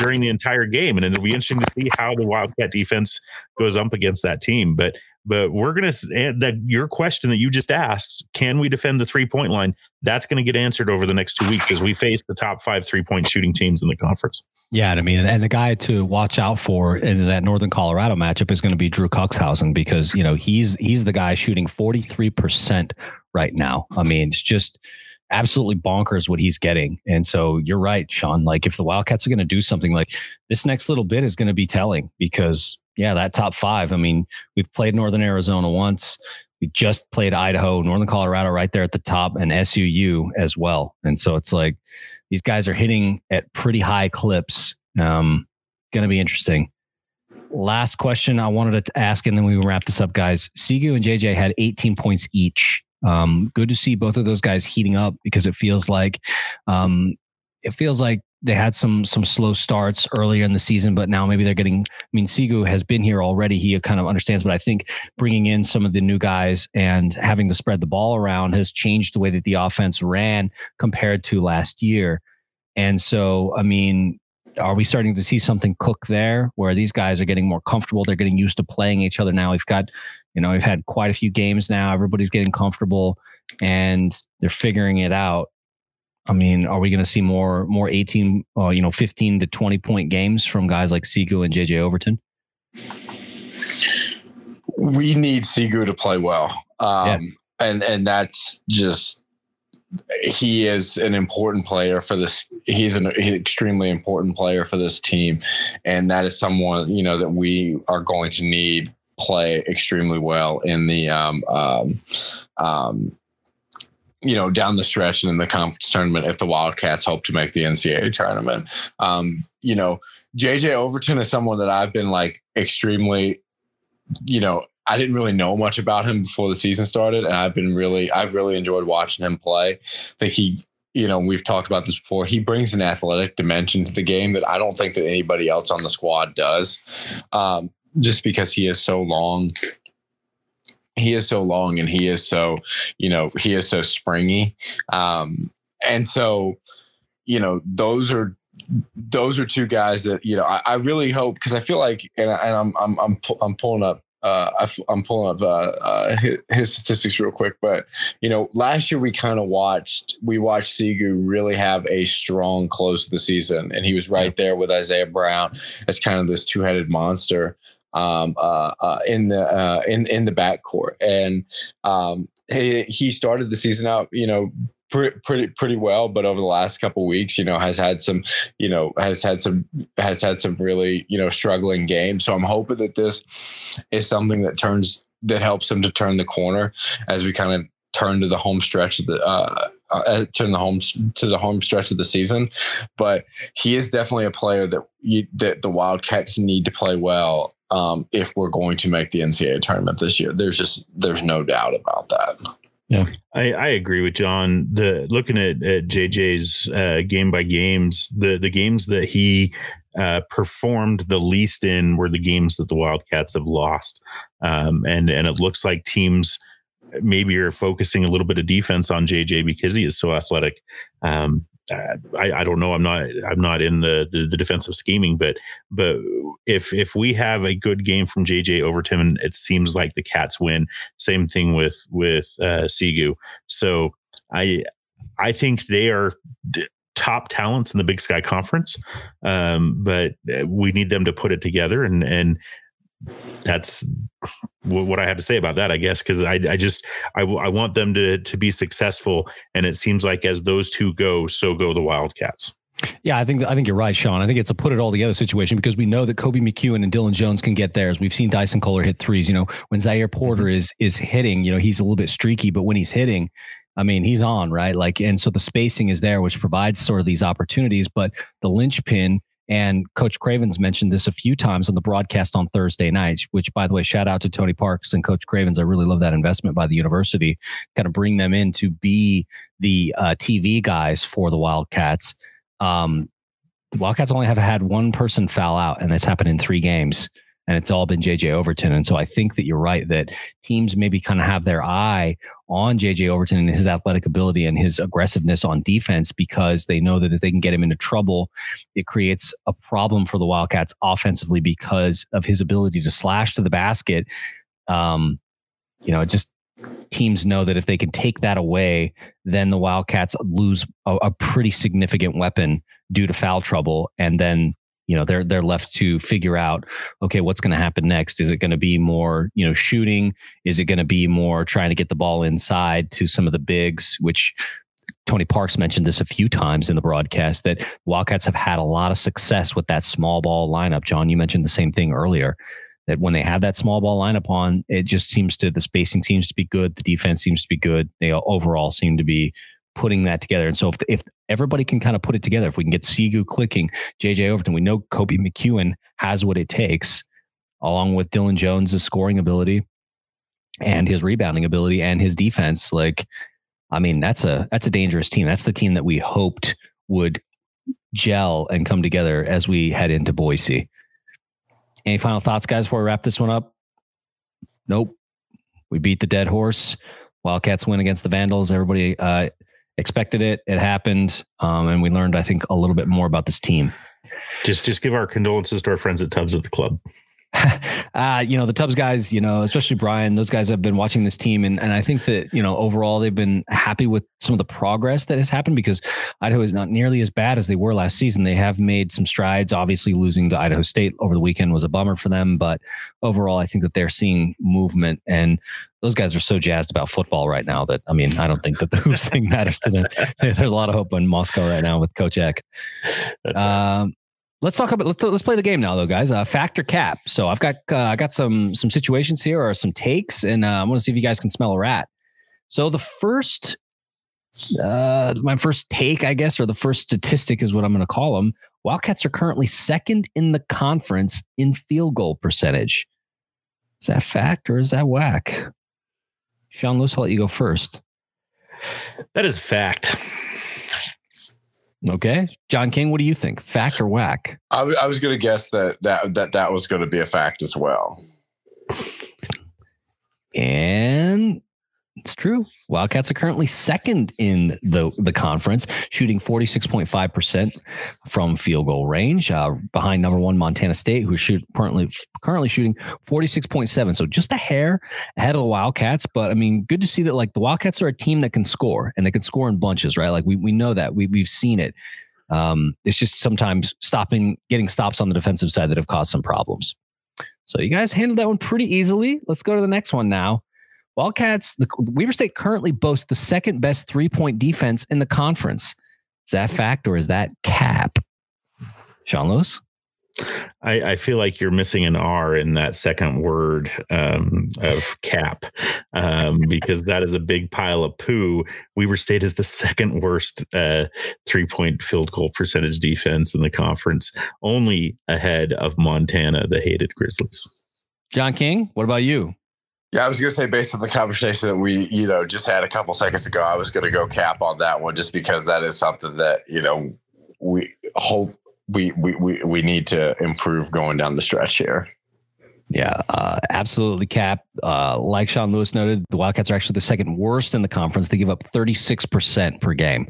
during the entire game, and it'll be interesting to see how the Wildcat defense goes up against that team. But but we're going to eh, that your question that you just asked, can we defend the three point line? That's going to get answered over the next two weeks as we face the top five three point shooting teams in the conference. Yeah, I mean, and the guy to watch out for in that Northern Colorado matchup is going to be Drew Cuxhausen because you know he's he's the guy shooting forty three percent right now. I mean, it's just absolutely bonkers what he's getting. And so you're right, Sean. Like if the Wildcats are going to do something like this next little bit is going to be telling because yeah, that top five. I mean, we've played Northern Arizona once. We just played Idaho, Northern Colorado right there at the top, and SUU as well. And so it's like these guys are hitting at pretty high clips. Um, going to be interesting. Last question I wanted to ask, and then we wrap this up, guys. Seikou and JJ had 18 points each. Um, good to see both of those guys heating up because it feels like um, it feels like they had some some slow starts earlier in the season, but now maybe they're getting. I mean, Seikou has been here already; he kind of understands. But I think bringing in some of the new guys and having to spread the ball around has changed the way that the offense ran compared to last year. And so, I mean, are we starting to see something cook there where these guys are getting more comfortable? They're getting used to playing each other now. We've got, you know, we've had quite a few games now. Everybody's getting comfortable and they're figuring it out. I mean, are we going to see more more 18, uh, you know, 15 to 20 point games from guys like Seikou and JJ Overton? We need Seikou to play well. Um, yeah. and and that's just he is an important player for this. He's an, he's an extremely important player for this team, and that is someone you know that we are going to need play extremely well in the um, um, um, you know, down the stretch and in the conference tournament if the Wildcats hope to make the NCAA tournament. Um, you know, JJ Overton is someone that I've been like extremely, you know, I didn't really know much about him before the season started, and I've been really, I've really enjoyed watching him play. That he, you know, we've talked about this before. He brings an athletic dimension to the game that I don't think that anybody else on the squad does. Um, just because he is so long he is so long and he is so you know he is so springy. Um and so you know those are those are two guys that you know i, I really hope because i feel like and, I, and i'm i'm i'm, I'm pulling up uh, I, am pulling up uh, uh, his, his, statistics real quick, but you know, last year we kind of watched we watched Seikou really have a strong close to the season, and he was right there with Isaiah Brown as kind of this two headed monster um, uh, uh, in the uh, in in the backcourt, and um, he he started the season out, you know, pretty pretty well but over the last couple weeks you know has had some you know has had some has had some really you know struggling games. So i'm hoping that this is something that turns that helps him to turn the corner as we kind of turn to the home stretch of the uh, uh, turn the home to the home stretch of the season. But he is definitely a player that you, that the wildcats need to play well um, if we're going to make the NCAA tournament this year. There's just there's no doubt about that. Yeah, I, I agree with John. The looking at, at JJ's uh, game by games, the the games that he uh, performed the least in were the games that the Wildcats have lost, um, and and it looks like teams maybe are focusing a little bit of defense on JJ because he is so athletic. Um, I, I, don't know. I'm not. I'm not in the, the, the defensive scheming, but but if if we have a good game from JJ Overton, it seems like the Cats win. Same thing with with uh, Seikou. So I I think they are top talents in the Big Sky Conference, um, but uh, we need them to put it together and and that's what I have to say about that, I guess, because I, I just I, I want them to to be successful, and it seems like as those two go, so go the Wildcats. Yeah, I think I think you're right, Sean. I think it's a put it all together situation because we know that Koby McEwen and Dillon Jones can get theirs. We've seen Dyson Koehler hit threes. You know, when Zahir Porter mm-hmm. is is hitting, you know, he's a little bit streaky, but when he's hitting, I mean, he's on, right? Like, and so the spacing is there, which provides sort of these opportunities. But the linchpin and Coach Cravens mentioned this a few times on the broadcast on Thursday night, which, by the way, shout out to Tony Parks and Coach Cravens. I really love that investment by the university, kind of bring them in to be the uh, TV guys for the Wildcats. Um, the Wildcats only have had one person foul out, and that's happened in three games and it's all been JJ Overton. And so I think that you're right that teams maybe kind of have their eye on JJ Overton and his athletic ability and his aggressiveness on defense because they know that if they can get him into trouble, it creates a problem for the Wildcats offensively because of his ability to slash to the basket. Um, you know, just teams know that if they can take that away, then the Wildcats lose a, a pretty significant weapon due to foul trouble. And then you know they're they're left to figure out okay what's going to happen next is it going to be more you know shooting is it going to be more trying to get the ball inside to some of the bigs which Tony Parks mentioned this a few times in the broadcast that Wildcats have had a lot of success with that small ball lineup. John, you mentioned the same thing earlier that when they have that small ball lineup on, it just seems to the spacing seems to be good, the defense seems to be good. They overall seem to be putting that together. And so if, if everybody can kind of put it together, if we can get Seikou clicking, JJ Overton, we know Koby McEwen has what it takes, along with Dillon Jones' scoring ability and his rebounding ability and his defense. Like, I mean, that's a that's a dangerous team. That's the team that we hoped would gel and come together as we head into Boise. Any final thoughts, guys, before we wrap this one up? Nope. We beat the dead horse. Wildcats win against the Vandals. Everybody uh, expected it. It happened, um, and we learned, I think, a little bit more about this team. Just, just give our condolences to our friends at Tubbs at the club. uh, you know, the Tubbs guys, you know, especially Brian, those guys have been watching this team. And, and I think that, you know, overall they've been happy with some of the progress that has happened because Idaho is not nearly as bad as they were last season. They have made some strides. Obviously, losing to Idaho State over the weekend was a bummer for them. But overall, I think that they're seeing movement. And those guys are so jazzed about football right now that, I mean, I don't think that the hoops thing matters to them. There's a lot of hope in Moscow right now with Coach Eck. Right. Um, Let's talk about let's let's play the game now though, guys. Uh, factor cap. So I've got uh, I got some some situations here or some takes, and uh, I want to see if you guys can smell a rat. So the first, uh, my first take, I guess, or the first statistic is what I'm going to call them. Wildcats are currently second in the conference in field goal percentage. Is that fact or is that whack? Sean Lewis, I'll let you go first. That is fact. Okay, John King, what do you think? Fact or whack? I was going to guess that that that that was going to be a fact as well. And it's true. Wildcats are currently second in the the conference, shooting 46.5% from field goal range, uh, behind number one Montana State, who's shoot, currently currently shooting 46.7. So just a hair ahead of the Wildcats. But I mean, good to see that like the Wildcats are a team that can score and they can score in bunches, right? Like we we know that. We we've seen it. Um, it's just sometimes stopping, getting stops on the defensive side that have caused some problems. So you guys handled that one pretty easily. Let's go to the next one now. Wildcats, the Weber State currently boasts the second best three point defense in the conference. Is that fact or is that cap? Sean Lewis? I, I, feel like you're missing an R in that second word um, of cap um, because that is a big pile of poo. Weber State is the second worst uh, three point field goal percentage defense in the conference, only ahead of Montana, the hated Grizzlies. John King, what about you? Yeah, I was going to say, based on the conversation that we, you know, just had a couple seconds ago, I was going to go cap on that one just because that is something that, you know, we hope we, we, we, we need to improve going down the stretch here. Yeah, uh, absolutely, Cap. Uh, like Sean Lewis noted, the Wildcats are actually the second worst in the conference. They give up 36% per game.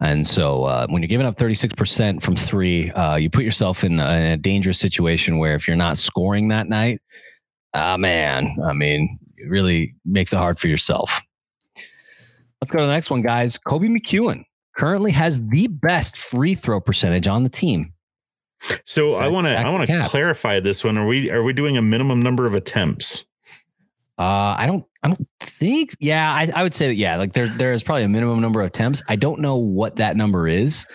And so uh, when you're giving up 36% from three, uh, you put yourself in a, in a, dangerous situation where if you're not scoring that night, ah, man, I mean, it really makes it hard for yourself. Let's go to the next one, guys. Koby McEwen currently has the best free throw percentage on the team. So I want to I want to clarify this one. Are we are we doing a minimum number of attempts? Uh, I don't I don't think. Yeah, I, I would say that. Yeah, like there there is probably a minimum number of attempts. I don't know what that number is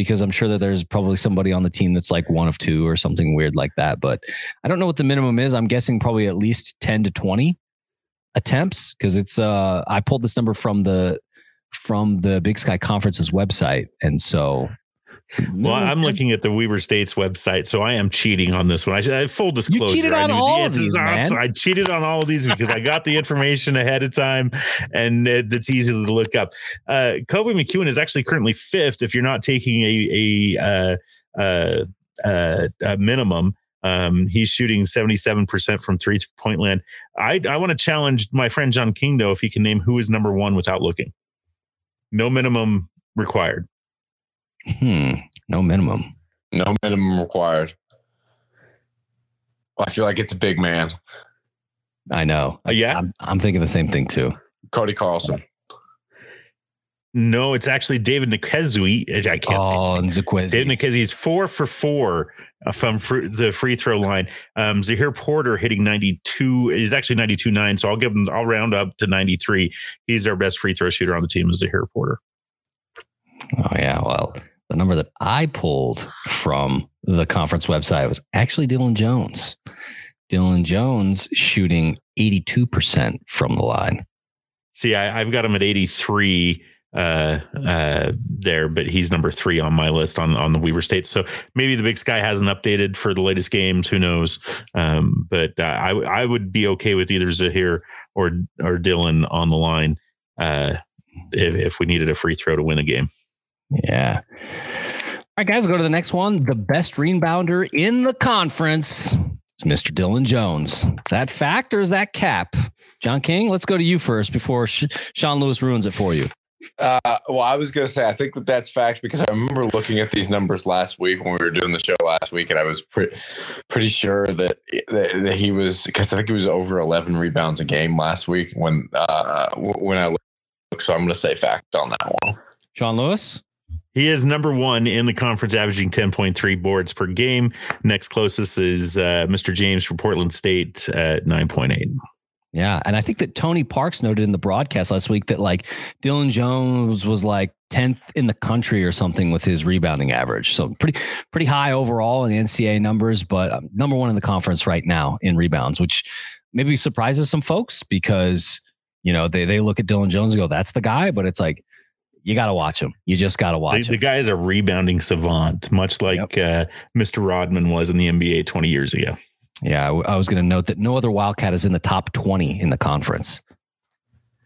because I'm sure that there's probably somebody on the team that's like one of two or something weird like that. But I don't know what the minimum is. I'm guessing probably at least ten to twenty attempts because it's. Uh, I pulled this number from the from the Big Sky Conference's website, and so well, I'm looking at the Weber State's website, so I am cheating on this one. I, I full disclosure. You cheated on all of these, man. I cheated on all of these because I got the information ahead of time, and it's easy to look up. Uh, Koby McEwen is actually currently fifth if you're not taking a a, uh, uh, uh, a minimum. Um, he's shooting 77% from three point land. I, I want to challenge my friend John King, though, if he can name who is number one without looking. No minimum required. Hmm. No minimum. No minimum required. I feel like it's a big man. I know. Uh, yeah. I'm, I'm, thinking the same thing too. Cody Carlson. No, it's actually David Nkezui. I can't see. oh, say Nzekwezi. David Nkezui is four for four uh, from fr- the free throw line. Um, Zahir Porter hitting 92 is actually 92 9. So I'll give him, I'll round up to 93. He's our best free throw shooter on the team is Zahir Porter. Oh, yeah. Well, the number that I pulled from the conference website was actually Dillon Jones. Dillon Jones shooting 82% from the line. See, I, have got him at 83 uh, uh, there, but he's number three on my list on, on the Weber State. So maybe the Big Sky hasn't updated for the latest games. Who knows? Um, but uh, I I would be okay with either Zahir or or Dillon on the line uh, if, if we needed a free throw to win a game. Yeah. All right, guys, go to the next one. The best rebounder in the conference is Mr. Dillon Jones. Is that fact or is that cap? John King, let's go to you first before Sean Lewis ruins it for you. Uh, well, I was going to say, I think that that's fact because I remember looking at these numbers last week when we were doing the show last week, and I was pretty pretty sure that that, that he was because I think he was over 11 rebounds a game last week when uh, when I looked. So I'm going to say fact on that one. Sean Lewis. He is number one in the conference, averaging 10.3 boards per game. Next closest is uh, Mr. James from Portland State at 9.8. Yeah. And I think that Tony Parks noted in the broadcast last week that like Dillon Jones was like 10th in the country or something with his rebounding average. So pretty, pretty high overall in NCAA numbers, but um, number one in the conference right now in rebounds, which maybe surprises some folks because, you know, they, they look at Dillon Jones and go, that's the guy. But it's like, you got to watch him. You just got to watch the, him. The guy is a rebounding savant, much like yep. uh, Mr. Rodman was in the NBA 20 years ago. Yeah, I, I was going to note that no other Wildcat is in the top 20 in the conference.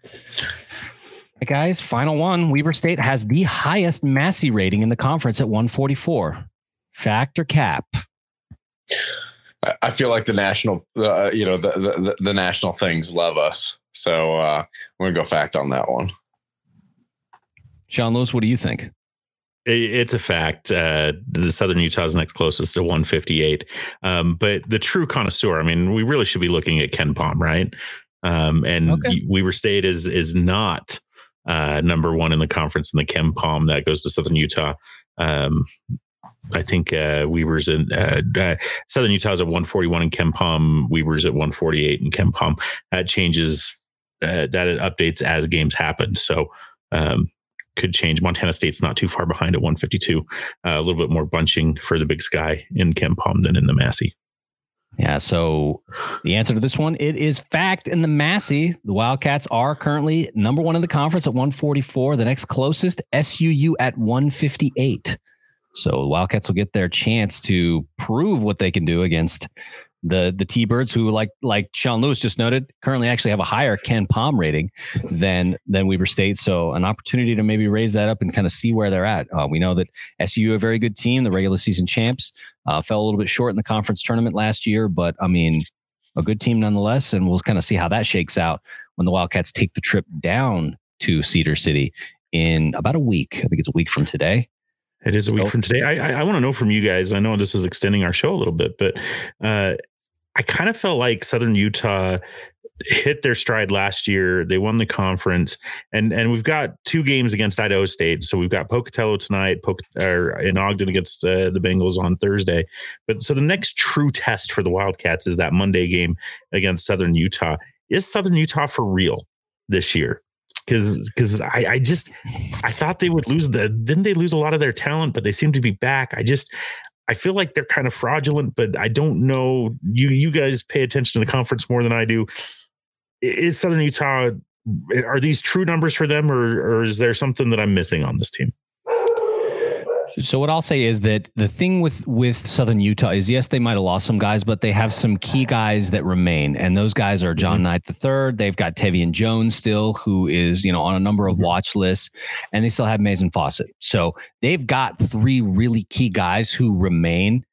Hey guys, final one. Weber State has the highest Massey rating in the conference at 144. Factor cap? I feel like the national, uh, you know, the, the the national things love us. So uh, I'm gonna go fact on that one. Sean Lewis, what do you think? It's a fact. Uh, the Southern Utah's next closest to 158. Um, but the true connoisseur, I mean, we really should be looking at KenPom, right? Um, and okay. Weber State is is not uh, number one in the conference in the KenPom that goes to Southern Utah. Um, I think uh, Weber's in uh, uh, Southern Utah's at 141 in KenPom. Weber's at 148 in KenPom. That changes. Uh, that it updates as games happen. So um, could change. Montana State's not too far behind at 152. Uh, a little bit more bunching for the Big Sky in KenPom than in the Massey. Yeah. So the answer to this one, it is fact in the Massey. The Wildcats are currently number one in the conference at 144. The next closest SUU at 158. So Wildcats will get their chance to prove what they can do against the the T Birds, who like like Sean Lewis just noted, currently actually have a higher KenPom rating than than Weber State. So an opportunity to maybe raise that up and kind of see where they're at. Uh, we know that SU a very good team, the regular season champs, uh, fell a little bit short in the conference tournament last year, but I mean, a good team nonetheless. And we'll kind of see how that shakes out when the Wildcats take the trip down to Cedar City in about a week. I think it's a week from today. It is a week from today. I, I, I want to know from you guys. I know this is extending our show a little bit, but uh, I kind of felt like Southern Utah hit their stride last year. They won the conference, and and we've got two games against Idaho State. So we've got Pocatello tonight, Poc- or in Ogden against uh, the Bengals on Thursday. But so the next true test for the Wildcats is that Monday game against Southern Utah. Is Southern Utah for real this year? Because because I, I just I thought they would lose the didn't they lose a lot of their talent, but they seem to be back. I just I feel like they're kind of fraudulent, but I don't know. You you guys pay attention to the conference more than I do is Southern Utah are these true numbers for them, or or is there something that I'm missing on this team? So what I'll say is that the thing with with Southern Utah is yes, they might have lost some guys, but they have some key guys that remain, and those guys are John mm-hmm. Knight the third. They've got Tevian Jones still, who is you know on a number of mm-hmm. watch lists, and they still have Maizen Fausett. So they've got three really key guys who remain,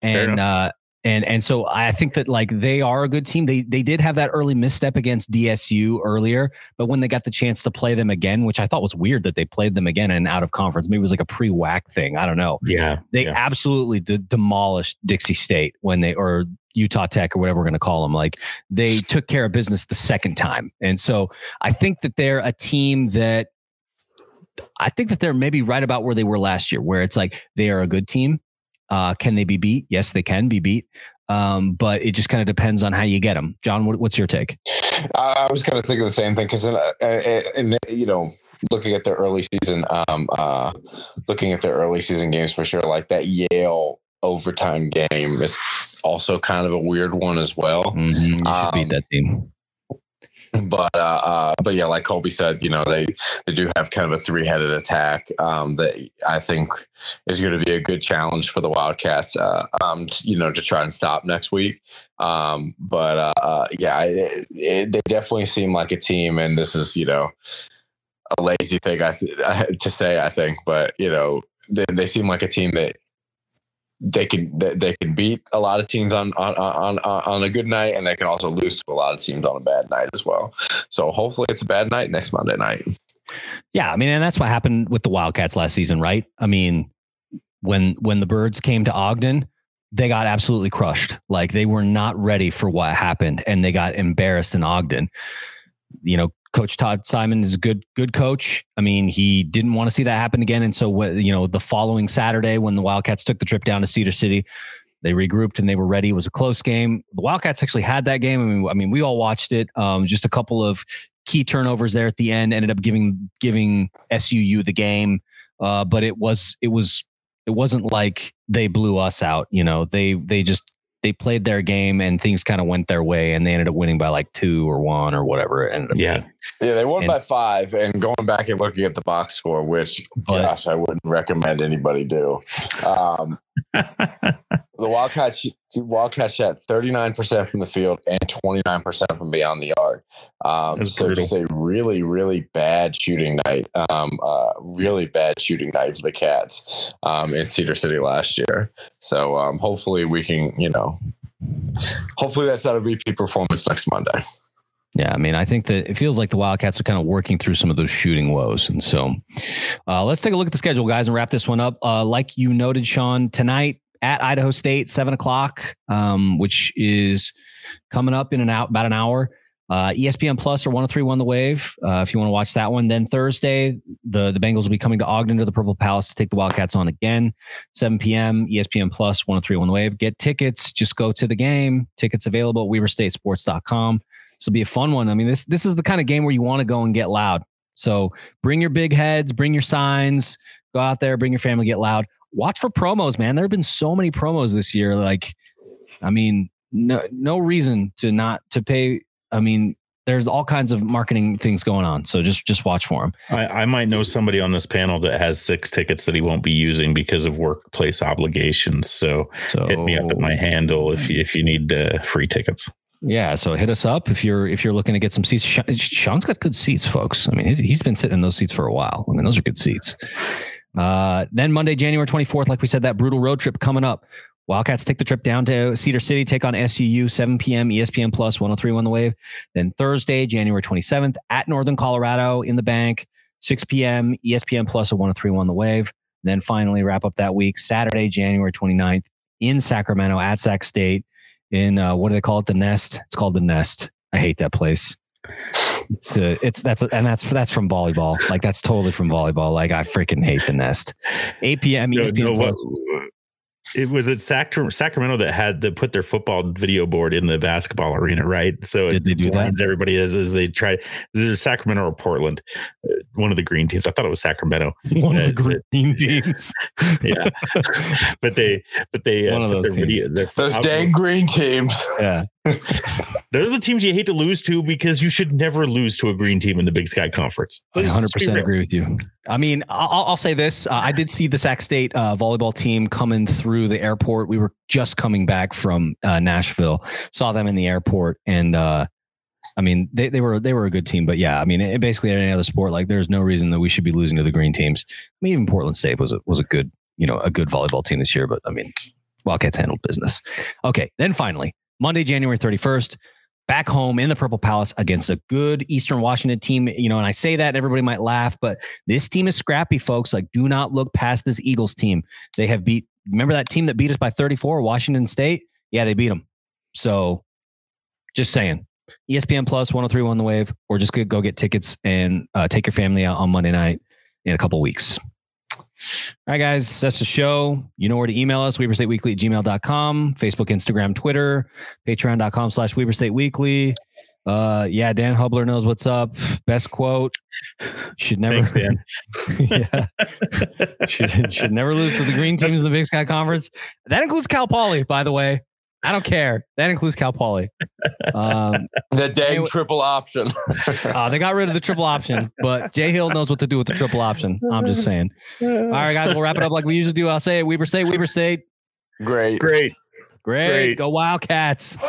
and uh, and and so I think that like they are a good team. They they did have that early misstep against DSU earlier, but when they got the chance to play them again, which I thought was weird that they played them again and out of conference, maybe it was like a pre WAC thing. I don't know. Yeah, they yeah. absolutely de- demolished Dixie State when they or Utah Tech or whatever we're going to call them. Like they took care of business the second time, and so I think that they're a team that I think that they're maybe right about where they were last year, where it's like they are a good team. Uh, can they be beat? Yes, they can be beat. Um, but it just kind of depends on how you get them. John, what, what's your take? I was kind of thinking the same thing because, in, in, you know, looking at their early season, um, uh, looking at their early season games for sure, like that Yale overtime game is also kind of a weird one as well. Mm-hmm. You um, beat that team but uh, uh, but yeah, like Colby said, you know they they do have kind of a three headed attack um, that I think is going to be a good challenge for the Wildcats. Uh, um, you know, to try and stop next week. Um, but uh, uh yeah, it, it, they definitely seem like a team, and this is you know a lazy thing I th- to say, I think, but you know they, they seem like a team that they can they can beat a lot of teams on on on on a good night, and they can also lose to a lot of teams on a bad night as well. So hopefully, it's a bad night next Monday night. Yeah, I mean, and that's what happened with the Wildcats last season, right? I mean, when when the Birds came to Ogden, they got absolutely crushed. Like they were not ready for what happened, and they got embarrassed in Ogden. You know, Coach Todd Simon is a good good coach. I mean, he didn't want to see that happen again, and so you know, the following Saturday when the Wildcats took the trip down to Cedar City, they regrouped and they were ready. It was a close game. The Wildcats actually had that game. I mean, I mean, we all watched it. Um, just a couple of key turnovers there at the end ended up giving giving SUU the game. Uh, but it was it was it wasn't like they blew us out. You know, they they just they played their game and things kind of went their way and they ended up winning by like two or one or whatever it ended up yeah being. yeah they won and, by five and going back and looking at the box score which but, gosh i wouldn't recommend anybody do um, the Wildcats Wildcats shot 39% from the field and 29% from beyond the arc. Um, so brutal. just a really, really bad shooting night. Um, uh, really bad shooting night for the Cats um, in Cedar City last year. So um, hopefully we can, you know, hopefully that's not a repeat performance next Monday. Yeah, I mean, I think that it feels like the Wildcats are kind of working through some of those shooting woes. And so uh, let's take a look at the schedule, guys, and wrap this one up. Uh, like you noted, Sean, tonight at Idaho State, seven o'clock, um, which is coming up in an out about an hour. Uh, ESPN Plus or 1031 The Wave, uh, if you want to watch that one. Then Thursday, the, the Bengals will be coming to Ogden to the Purple Palace to take the Wildcats on again. 7 p.m. ESPN Plus, 1031 The Wave. Get tickets. Just go to the game. Tickets available at weberstatesports.com. This will be a fun one. I mean, this this is the kind of game where you want to go and get loud. So bring your big heads, bring your signs, go out there, bring your family, get loud. Watch for promos, man. There have been so many promos this year. Like, I mean, no no reason to not to pay. I mean, there's all kinds of marketing things going on. So just just watch for them. I, I, might know somebody on this panel that has six tickets that he won't be using because of workplace obligations. So, so hit me up at my handle if you, if you need uh, free tickets. Yeah, so hit us up if you're if you're looking to get some seats. Sean's got good seats, folks. I mean, he's been sitting in those seats for a while. I mean, those are good seats. Uh, then Monday, January 24th, like we said, that brutal road trip coming up. Wildcats take the trip down to Cedar City, take on SUU, 7 p.m. ESPN Plus 1031 The Wave. Then Thursday, January 27th at Northern Colorado in the bank, 6 p.m. ESPN Plus 1031 The Wave. And then finally wrap up that week, Saturday, January 29th in Sacramento at Sac State in uh, what do they call it? The Nest. It's called the Nest. I hate that place. It's uh, it's that's and that's that's from volleyball. Like that's totally from volleyball. Like I freaking hate the Nest. 8 p.m. No, no, what- it was at Sac- Sacramento that had to put their football video board in the basketball arena, right? So Did they do that? blinds Everybody is as they try. Is it Sacramento or Portland? Uh, One of the green teams. I thought it was Sacramento. One of the green teams. Yeah, but they but they uh, of put those their video. Their Those dang green teams. Yeah. Those are the teams you hate to lose to because you should never lose to a green team in the Big Sky Conference. I Let's just 100% agree with you. I mean, I'll, I'll say this. Uh, I did see the Sac State uh, volleyball team coming through the airport. We were just coming back from uh, Nashville, saw them in the airport. And uh, I mean, they, they were they were a good team. But yeah, I mean, it, basically any other sport, like there's no reason that we should be losing to the green teams. I mean, even Portland State was a, was a good, you know, a good volleyball team this year. But I mean, Wildcats handled business. Okay. Then finally, Monday, January 31st, back home in the Purple Palace against a good Eastern Washington team. You know, and I say that everybody might laugh, but this team is scrappy, folks. Like, do not look past this Eagles team. They have beat, remember that team that beat us by 34, Washington State? Yeah, they beat them. So just saying. ESPN Plus 1031 The Wave, or just go go get tickets and uh, take your family out on Monday night in a couple weeks. All right, guys, that's the show. You know where to email us, weaverstateweekly at gmail.com, Facebook, Instagram, Twitter, patreon.com slash weberstateweekly. Uh, yeah, Dan Hubler knows what's up. Best quote. Should never Thanks, Dan. yeah. should, should never lose to the green teams in the Big Sky Conference. That includes Cal Poly, by the way. I don't care. That includes Cal Poly. Um, The dang Anyway- triple option. uh, they got rid of the triple option, but Jay Hill knows what to do with the triple option. I'm just saying. All right, guys, we'll wrap it up like we usually do. I'll say it. Weber State, Weber State. Great. Great. Great. Great. Go Wildcats.